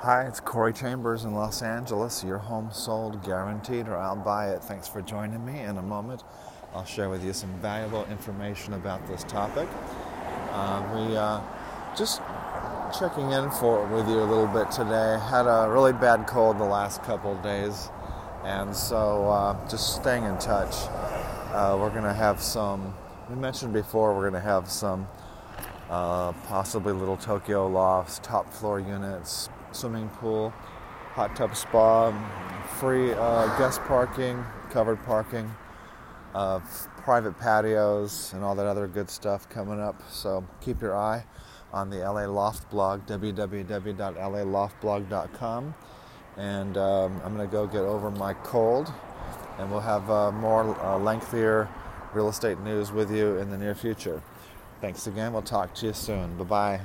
Hi, it's Corey Chambers in Los Angeles. Your home sold guaranteed, or I'll buy it. Thanks for joining me. In a moment, I'll share with you some valuable information about this topic. Uh, we uh, just checking in for with you a little bit today. Had a really bad cold the last couple days, and so uh, just staying in touch. Uh, we're gonna have some. We mentioned before we're gonna have some uh, possibly little Tokyo lofts, top floor units, swimming pool, hot tub spa, free uh, guest parking, covered parking, uh, private patios, and all that other good stuff coming up. So keep your eye on the LA Loft blog, www.laloftblog.com. And um, I'm going to go get over my cold, and we'll have uh, more uh, lengthier real estate news with you in the near future. Thanks again. We'll talk to you soon. Bye bye.